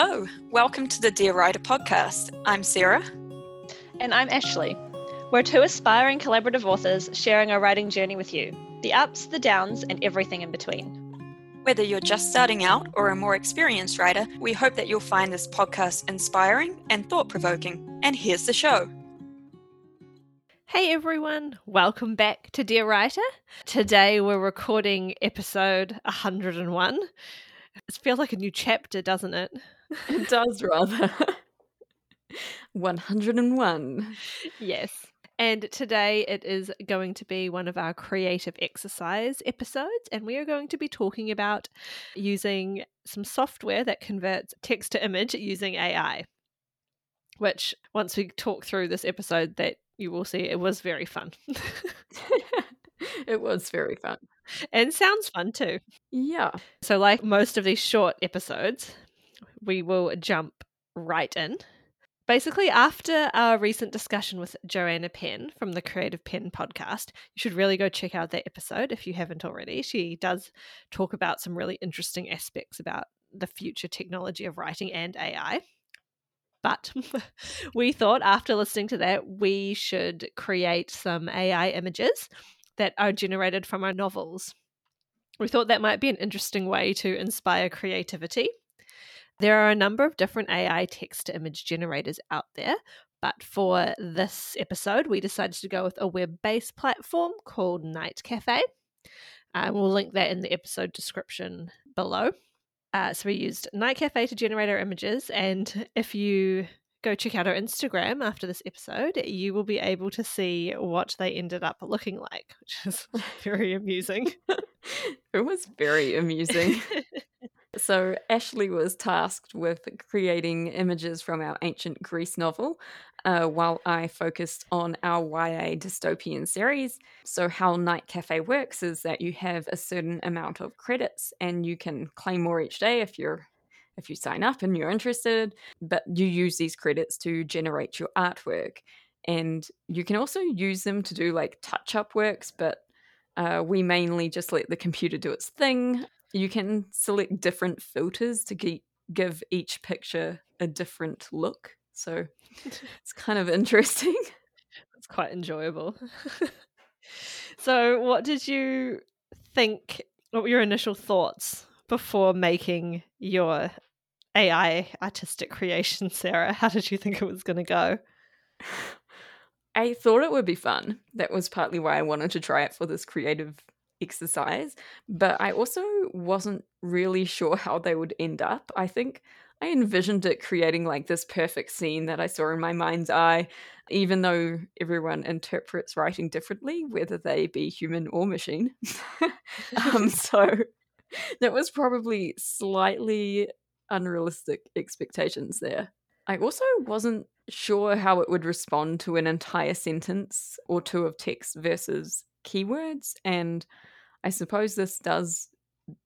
Hello, welcome to the Dear Writer podcast. I'm Sarah. And I'm Ashley. We're two aspiring collaborative authors sharing our writing journey with you the ups, the downs, and everything in between. Whether you're just starting out or a more experienced writer, we hope that you'll find this podcast inspiring and thought provoking. And here's the show. Hey everyone, welcome back to Dear Writer. Today we're recording episode 101. It feels like a new chapter, doesn't it? It does rather. 101. Yes. And today it is going to be one of our creative exercise episodes, and we are going to be talking about using some software that converts text to image using AI. Which, once we talk through this episode, that you will see it was very fun. it was very fun. And sounds fun too. Yeah. So, like most of these short episodes, we will jump right in. Basically, after our recent discussion with Joanna Penn from the Creative Penn podcast, you should really go check out that episode if you haven't already. She does talk about some really interesting aspects about the future technology of writing and AI. But we thought after listening to that, we should create some AI images that are generated from our novels. We thought that might be an interesting way to inspire creativity. There are a number of different AI text to image generators out there, but for this episode, we decided to go with a web based platform called NightCafe. Uh, we'll link that in the episode description below. Uh, so we used NightCafe to generate our images, and if you go check out our Instagram after this episode, you will be able to see what they ended up looking like, which is very amusing. it was very amusing. so, Ashley was tasked with creating images from our ancient Greece novel, uh, while I focused on our YA dystopian series. So, how NightCafe works is that you have a certain amount of credits and you can claim more each day if you're if you sign up and you're interested, but you use these credits to generate your artwork. And you can also use them to do like touch up works, but uh, we mainly just let the computer do its thing. You can select different filters to ge- give each picture a different look. So it's kind of interesting. It's quite enjoyable. so, what did you think? What were your initial thoughts before making your AI artistic creation, Sarah? How did you think it was going to go? I thought it would be fun. That was partly why I wanted to try it for this creative exercise. But I also wasn't really sure how they would end up. I think I envisioned it creating like this perfect scene that I saw in my mind's eye, even though everyone interprets writing differently, whether they be human or machine. um, so that was probably slightly unrealistic expectations there. I also wasn't sure how it would respond to an entire sentence or two of text versus keywords. And I suppose this does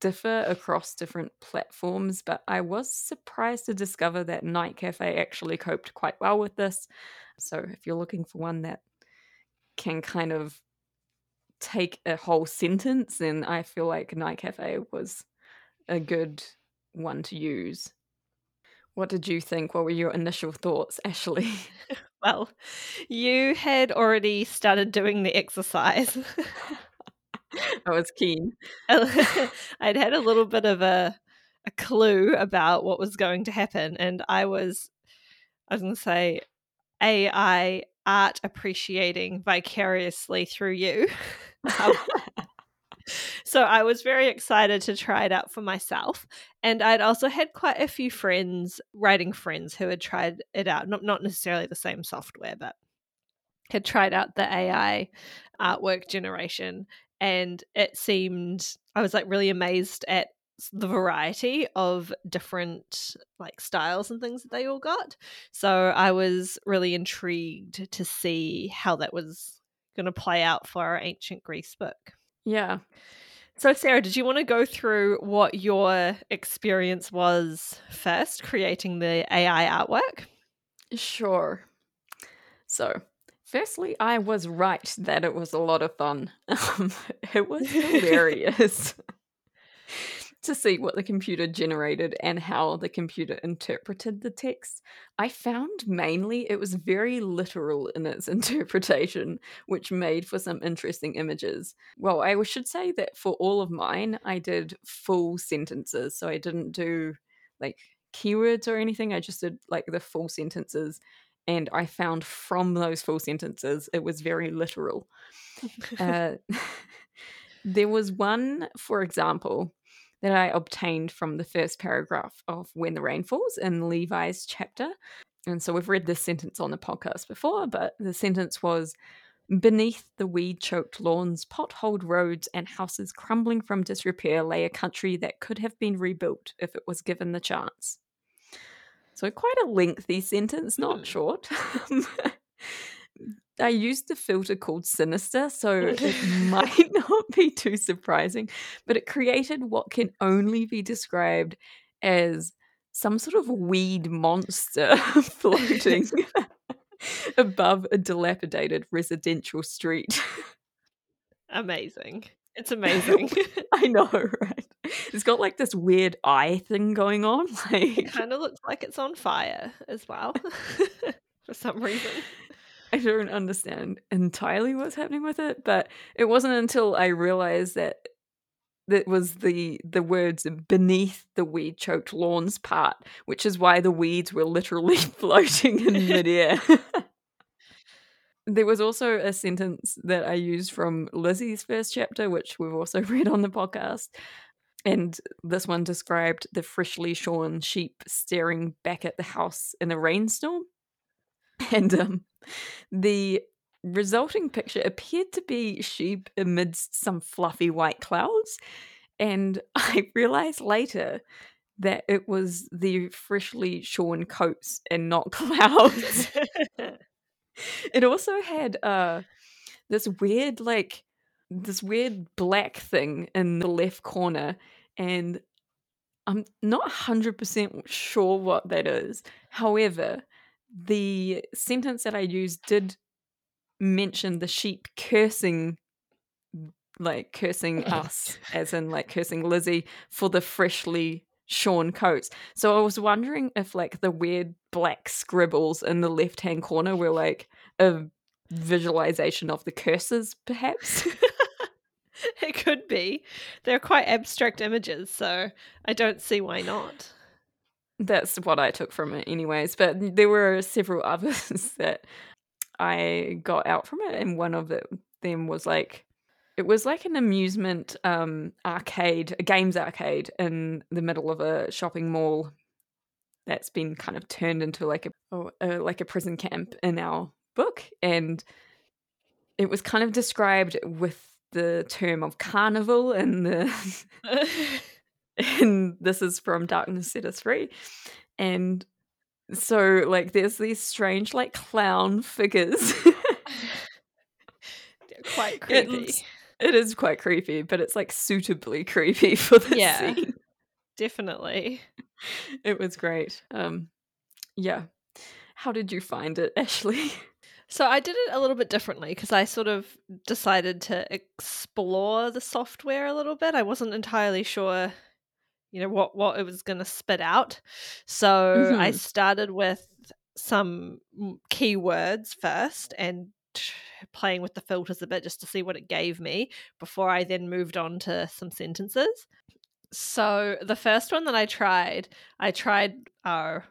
differ across different platforms, but I was surprised to discover that NightCafe actually coped quite well with this. So if you're looking for one that can kind of take a whole sentence, then I feel like NightCafe was a good one to use. What did you think? What were your initial thoughts, Ashley? well, you had already started doing the exercise. I was keen. I'd had a little bit of a a clue about what was going to happen, and I was I was going to say AI art appreciating vicariously through you. Um, so I was very excited to try it out for myself. And I'd also had quite a few friends, writing friends, who had tried it out. Not not necessarily the same software, but had tried out the AI artwork generation. And it seemed I was like really amazed at the variety of different like styles and things that they all got. So I was really intrigued to see how that was going to play out for our ancient Greece book. Yeah. So, Sarah, did you want to go through what your experience was first creating the AI artwork? Sure. So, firstly, I was right that it was a lot of fun. Um, it was hilarious. to see what the computer generated and how the computer interpreted the text, I found mainly it was very literal in its interpretation, which made for some interesting images. Well, I should say that for all of mine, I did full sentences. So I didn't do like keywords or anything. I just did like the full sentences. And I found from those full sentences, it was very literal. uh, there was one, for example, that I obtained from the first paragraph of When the Rain Falls in Levi's chapter. And so we've read this sentence on the podcast before, but the sentence was Beneath the weed choked lawns, potholed roads, and houses crumbling from disrepair lay a country that could have been rebuilt if it was given the chance. So, quite a lengthy sentence, not hmm. short. I used the filter called Sinister, so it might not be too surprising, but it created what can only be described as some sort of weed monster floating above a dilapidated residential street. Amazing. It's amazing. I know, right? It's got like this weird eye thing going on. Like it kind of looks like it's on fire as well. for some reason. I don't understand entirely what's happening with it, but it wasn't until I realized that that was the the words beneath the weed choked lawns part, which is why the weeds were literally floating in midair. there was also a sentence that I used from Lizzie's first chapter, which we've also read on the podcast. And this one described the freshly shorn sheep staring back at the house in a rainstorm. And um, the resulting picture appeared to be sheep amidst some fluffy white clouds. And I realized later that it was the freshly shorn coats and not clouds. it also had uh, this weird, like, this weird black thing in the left corner. And I'm not 100% sure what that is. However, the sentence that I used did mention the sheep cursing like cursing us as in like cursing Lizzie for the freshly shorn coats. So I was wondering if like the weird black scribbles in the left hand corner were like a visualization of the curses perhaps. it could be. They're quite abstract images, so I don't see why not. That's what I took from it, anyways. But there were several others that I got out from it, and one of them was like it was like an amusement um, arcade, a games arcade in the middle of a shopping mall that's been kind of turned into like a, oh, a like a prison camp in our book, and it was kind of described with the term of carnival and the and this is from Darkness Set Us Free. And so, like, there's these strange, like, clown figures. quite creepy. It's, it is quite creepy, but it's like suitably creepy for the yeah, scene. Definitely. It was great. Um, yeah. How did you find it, Ashley? So I did it a little bit differently because I sort of decided to explore the software a little bit. I wasn't entirely sure you know what what it was going to spit out so mm-hmm. i started with some keywords first and playing with the filters a bit just to see what it gave me before i then moved on to some sentences so the first one that i tried i tried our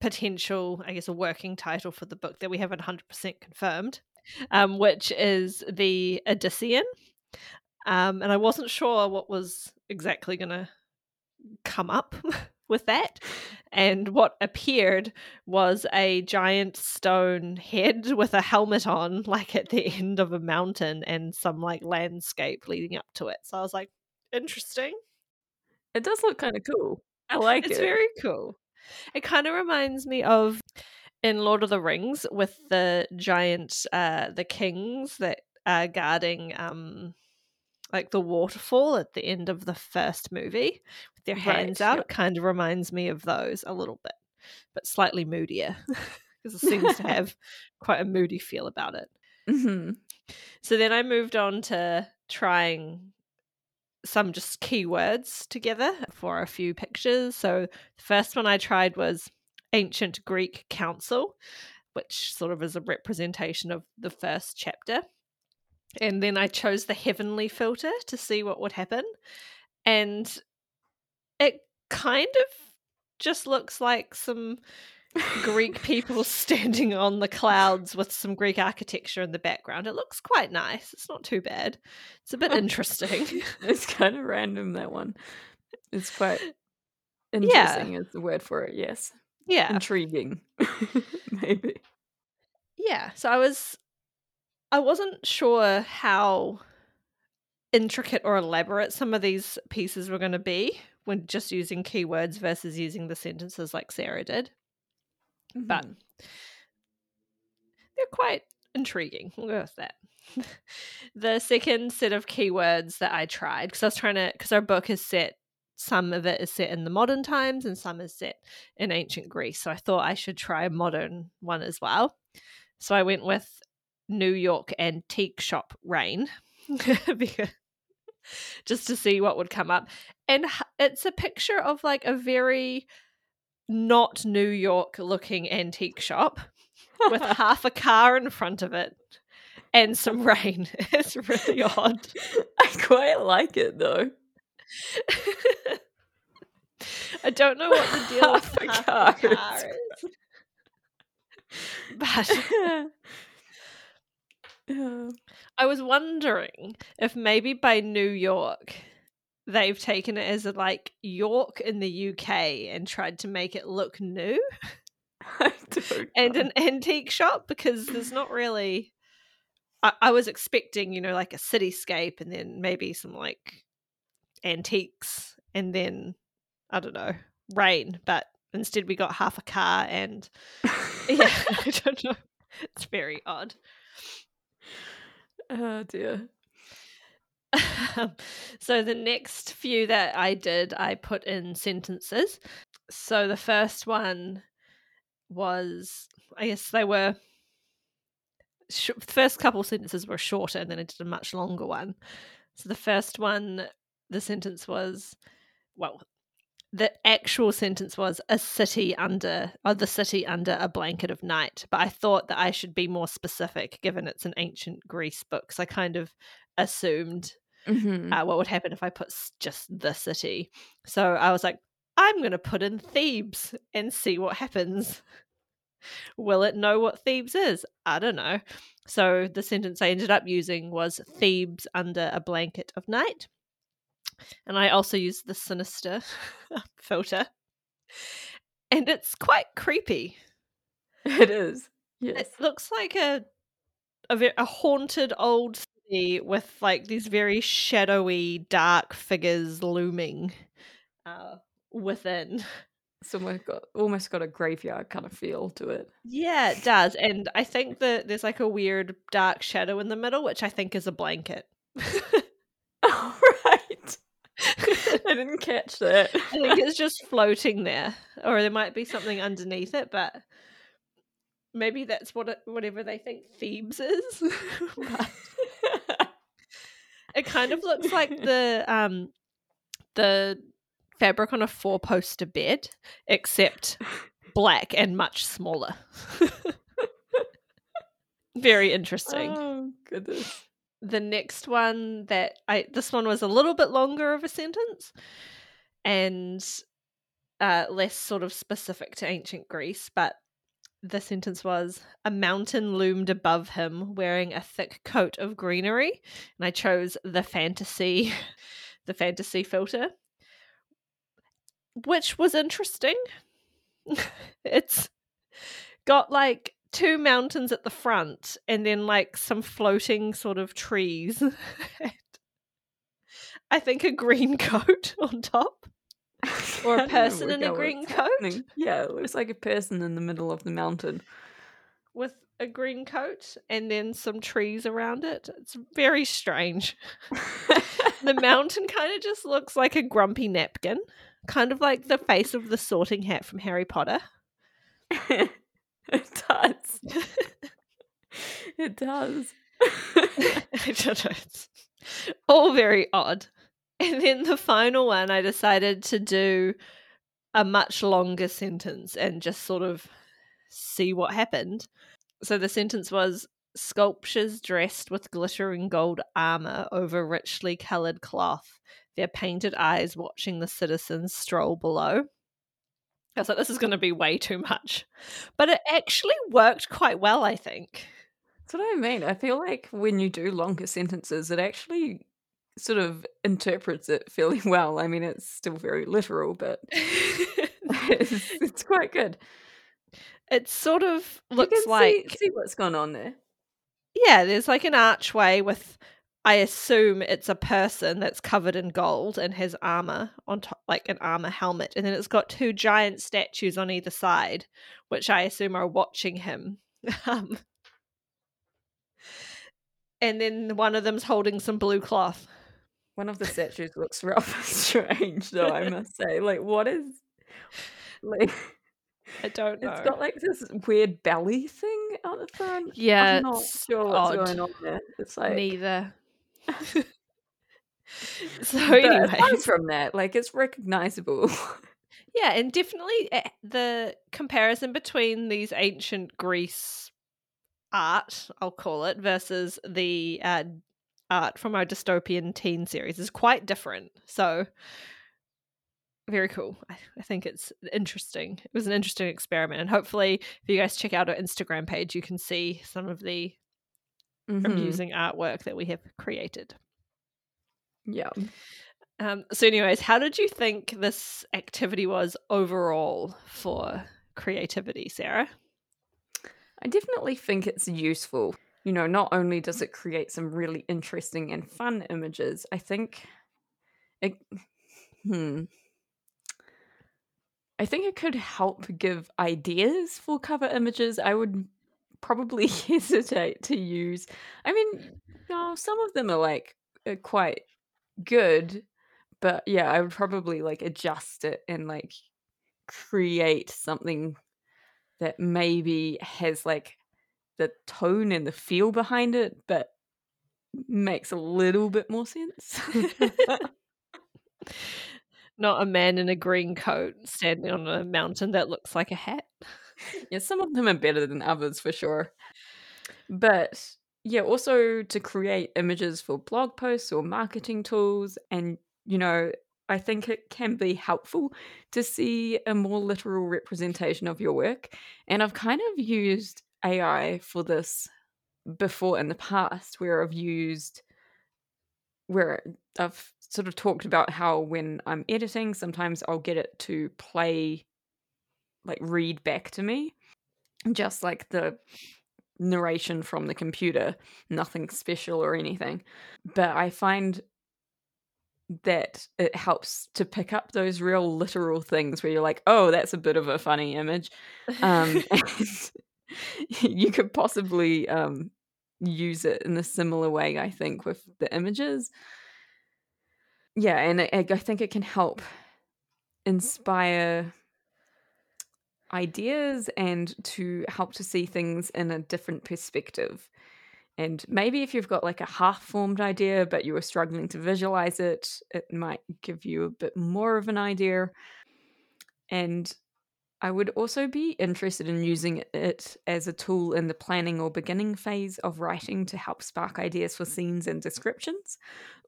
potential i guess a working title for the book that we haven't 100% confirmed um, which is the odyssean um, and i wasn't sure what was exactly going to come up with that. And what appeared was a giant stone head with a helmet on, like at the end of a mountain, and some like landscape leading up to it. So I was like, interesting. It does look kind of cool. I like it's it. It's very cool. It kind of reminds me of in Lord of the Rings with the giant, uh, the kings that are guarding um like the waterfall at the end of the first movie with their hands right, out. Yep. It kind of reminds me of those a little bit, but slightly moodier because it seems to have quite a moody feel about it. Mm-hmm. So then I moved on to trying some just keywords together for a few pictures. So the first one I tried was ancient Greek council, which sort of is a representation of the first chapter. And then I chose the heavenly filter to see what would happen. And it kind of just looks like some Greek people standing on the clouds with some Greek architecture in the background. It looks quite nice. It's not too bad. It's a bit interesting. it's kind of random that one. It's quite interesting yeah. is the word for it, yes. Yeah. Intriguing. Maybe. Yeah. So I was I wasn't sure how intricate or elaborate some of these pieces were going to be when just using keywords versus using the sentences like Sarah did. Mm-hmm. But they're quite intriguing. We'll go with that. the second set of keywords that I tried, because I was trying to, because our book is set, some of it is set in the modern times and some is set in ancient Greece. So I thought I should try a modern one as well. So I went with New York antique shop rain just to see what would come up. And it's a picture of like a very not New York looking antique shop with half a car in front of it and some rain. It's really odd. I quite like it though. I don't know what the deal half with half car, car is. but I was wondering if maybe by New York they've taken it as a, like York in the UK and tried to make it look new. and an antique shop because there's not really I, I was expecting, you know, like a cityscape and then maybe some like antiques and then I don't know, rain, but instead we got half a car and yeah, I don't know. It's very odd. Oh dear. so the next few that I did, I put in sentences. So the first one was, I guess they were, first couple sentences were shorter, and then I did a much longer one. So the first one, the sentence was, well, the actual sentence was a city under or the city under a blanket of night but i thought that i should be more specific given it's an ancient greece book so i kind of assumed mm-hmm. uh, what would happen if i put just the city. So i was like i'm going to put in thebes and see what happens. Will it know what thebes is? I don't know. So the sentence i ended up using was thebes under a blanket of night and I also use the sinister filter. And it's quite creepy. It is. Yes. It looks like a a, very, a haunted old city with like these very shadowy dark figures looming uh, within. Somewhere got almost got a graveyard kind of feel to it. Yeah, it does. And I think that there's like a weird dark shadow in the middle, which I think is a blanket. I didn't catch that. I think it's just floating there, or there might be something underneath it, but maybe that's what it, whatever they think Thebes is. it kind of looks like the um the fabric on a four poster bed, except black and much smaller. Very interesting. Oh goodness the next one that I this one was a little bit longer of a sentence and uh, less sort of specific to ancient Greece, but the sentence was a mountain loomed above him wearing a thick coat of greenery and i chose the fantasy the fantasy filter which was interesting. It's got like two mountains at the front and then like some floating sort of trees. I think a green coat on top. Or a person in a green coat. Happening. Yeah, it looks like a person in the middle of the mountain. With a green coat and then some trees around it. It's very strange. the mountain kind of just looks like a grumpy napkin, kind of like the face of the sorting hat from Harry Potter. It does. it does. I don't know. It's all very odd. And then the final one, I decided to do a much longer sentence and just sort of see what happened. So the sentence was sculptures dressed with glittering gold armor over richly colored cloth, their painted eyes watching the citizens stroll below. I was like, this is going to be way too much. But it actually worked quite well, I think. That's what I mean. I feel like when you do longer sentences, it actually sort of interprets it fairly well. I mean, it's still very literal, but it's, it's quite good. It sort of looks can like see, see what's going on there. yeah, there's like an archway with I assume it's a person that's covered in gold and has armor on top like an armor helmet and then it's got two giant statues on either side which I assume are watching him. um, and then one of them's holding some blue cloth. One of the statues looks rather strange, though. I must say, like, what is like? I don't know. It's got like this weird belly thing out the front. yeah, I'm not sure what's odd. going on there. It's like Neither. so anyway, aside from that, like it's recognizable. Yeah, and definitely eh, the comparison between these ancient Greece art, I'll call it, versus the uh, art from our dystopian teen series is quite different. So, very cool. I, I think it's interesting. It was an interesting experiment. And hopefully, if you guys check out our Instagram page, you can see some of the Mhm. amusing artwork that we have created. Yeah. Um, so, anyways, how did you think this activity was overall for creativity, Sarah? I definitely think it's useful. You know, not only does it create some really interesting and fun images, I think it hmm I think it could help give ideas for cover images. I would probably hesitate to use. I mean, no, some of them are like uh, quite good, but yeah, I would probably like adjust it and like create something that maybe has like the tone and the feel behind it, but makes a little bit more sense. Not a man in a green coat standing on a mountain that looks like a hat. yeah, some of them are better than others for sure. But yeah, also to create images for blog posts or marketing tools. And, you know, I think it can be helpful to see a more literal representation of your work. And I've kind of used AI for this before in the past, where I've used, where I've sort of talked about how when I'm editing, sometimes I'll get it to play, like read back to me, just like the narration from the computer, nothing special or anything. But I find that it helps to pick up those real literal things where you're like, oh, that's a bit of a funny image. Um, and you could possibly um, use it in a similar way, I think, with the images. Yeah, and I, I think it can help inspire ideas and to help to see things in a different perspective. And maybe if you've got like a half formed idea, but you were struggling to visualize it, it might give you a bit more of an idea. And I would also be interested in using it as a tool in the planning or beginning phase of writing to help spark ideas for scenes and descriptions.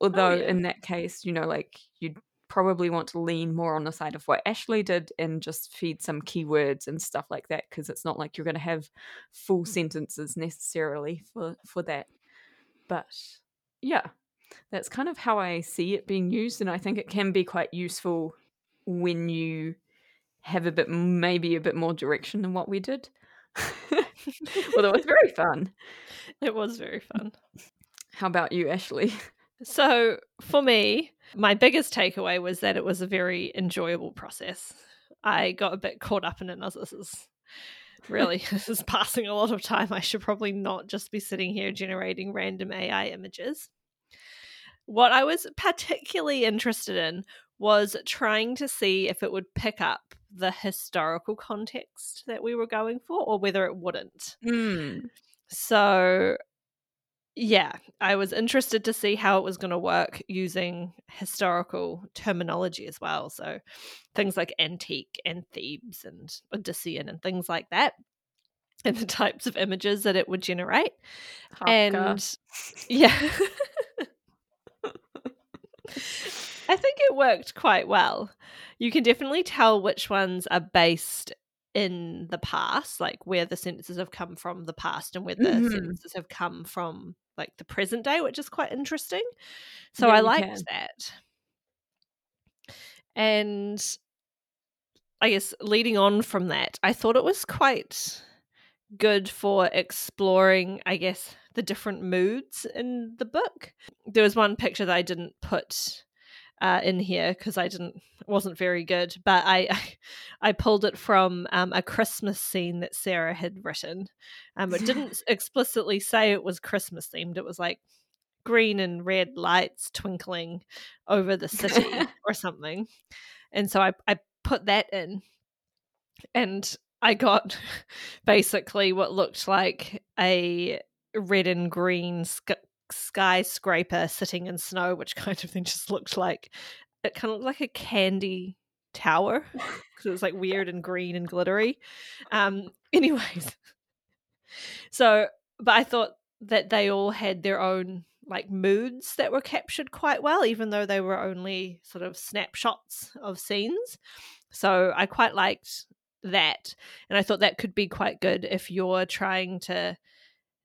Oh, Although, yeah. in that case, you know, like you'd probably want to lean more on the side of what Ashley did and just feed some keywords and stuff like that because it's not like you're going to have full mm. sentences necessarily for for that. But yeah, that's kind of how I see it being used and I think it can be quite useful when you have a bit maybe a bit more direction than what we did. Well, Although was very fun. It was very fun. How about you, Ashley? So, for me, my biggest takeaway was that it was a very enjoyable process. I got a bit caught up in it and I was this is really this is passing a lot of time. I should probably not just be sitting here generating random AI images. What I was particularly interested in was trying to see if it would pick up the historical context that we were going for or whether it wouldn't. Mm. So yeah, I was interested to see how it was going to work using historical terminology as well. So things like antique and Thebes and Odyssean and things like that, and the types of images that it would generate. Haka. And yeah. I think it worked quite well. You can definitely tell which ones are based in the past, like where the sentences have come from the past and where the Mhm. sentences have come from like the present day, which is quite interesting. So Yeah, I liked can. that. And I guess leading on from that, I thought it was quite good for exploring, I guess, the different moods in the book. There was one picture that I didn't put uh, in here because I didn't wasn't very good, but I I pulled it from um, a Christmas scene that Sarah had written. Um, it didn't explicitly say it was Christmas themed. It was like green and red lights twinkling over the city or something, and so I I put that in, and I got basically what looked like a red and green skyscraper sitting in snow, which kind of thing just looked like it kind of looked like a candy tower because it was like weird and green and glittery. Um, anyways, so but I thought that they all had their own like moods that were captured quite well, even though they were only sort of snapshots of scenes. So I quite liked that. And I thought that could be quite good if you're trying to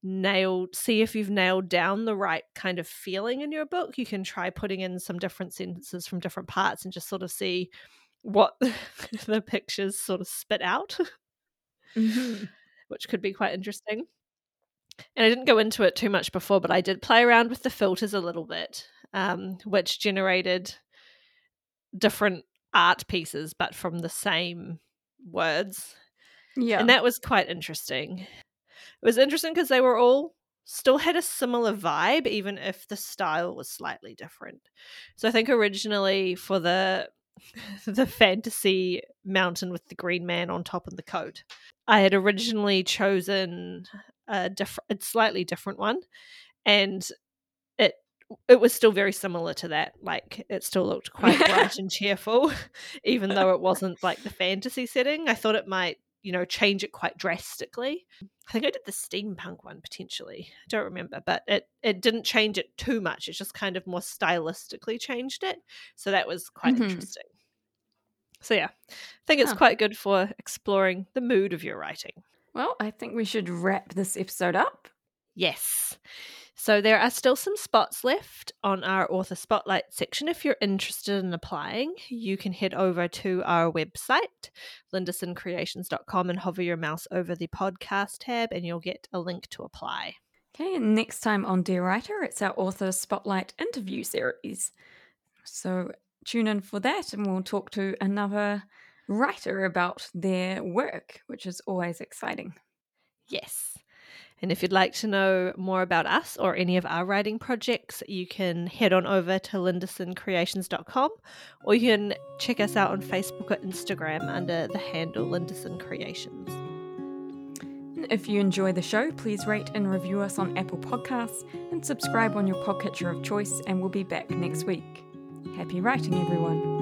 nail see if you've nailed down the right kind of feeling in your book. You can try putting in some different sentences from different parts and just sort of see what the pictures sort of spit out, Mhm. which could be quite interesting. And I didn't go into it too much before, but I did play around with the filters a little bit, um, which generated different art pieces, but from the same words. Yeah. And that was quite interesting. It was interesting because they were all still had a similar vibe, even if the style was slightly different. So I think originally for the the fantasy mountain with the green man on top and the coat, I had originally chosen a different, a slightly different one, and it it was still very similar to that. Like it still looked quite bright and cheerful, even though it wasn't like the fantasy setting. I thought it might, you know, change it quite drastically. I think I did the steampunk one potentially. I don't remember, but it it didn't change it too much. It just kind of more stylistically changed it. So that was quite Mhm. interesting. So yeah, I think it's quite good for exploring the mood of your writing. Well, I think we should wrap this episode up. Yes. So there are still some spots left on our author spotlight section. If you're interested in applying, you can head over to our website, lindersoncreations.com, and hover your mouse over the podcast tab, and you'll get a link to apply. Okay, and next time on Dear Writer, it's our author spotlight interview series. So tune in for that, and we'll talk to another writer about their work, which is always exciting. Yes. And if you'd like to know more about us or any of our writing projects, you can head on over to lindersoncreations.com or you can check us out on Facebook or Instagram under the handle Linderson Creations. If you enjoy the show, please rate and review us on Apple Podcasts and subscribe on your podcatcher of choice, and we'll be back next week. Happy writing, everyone.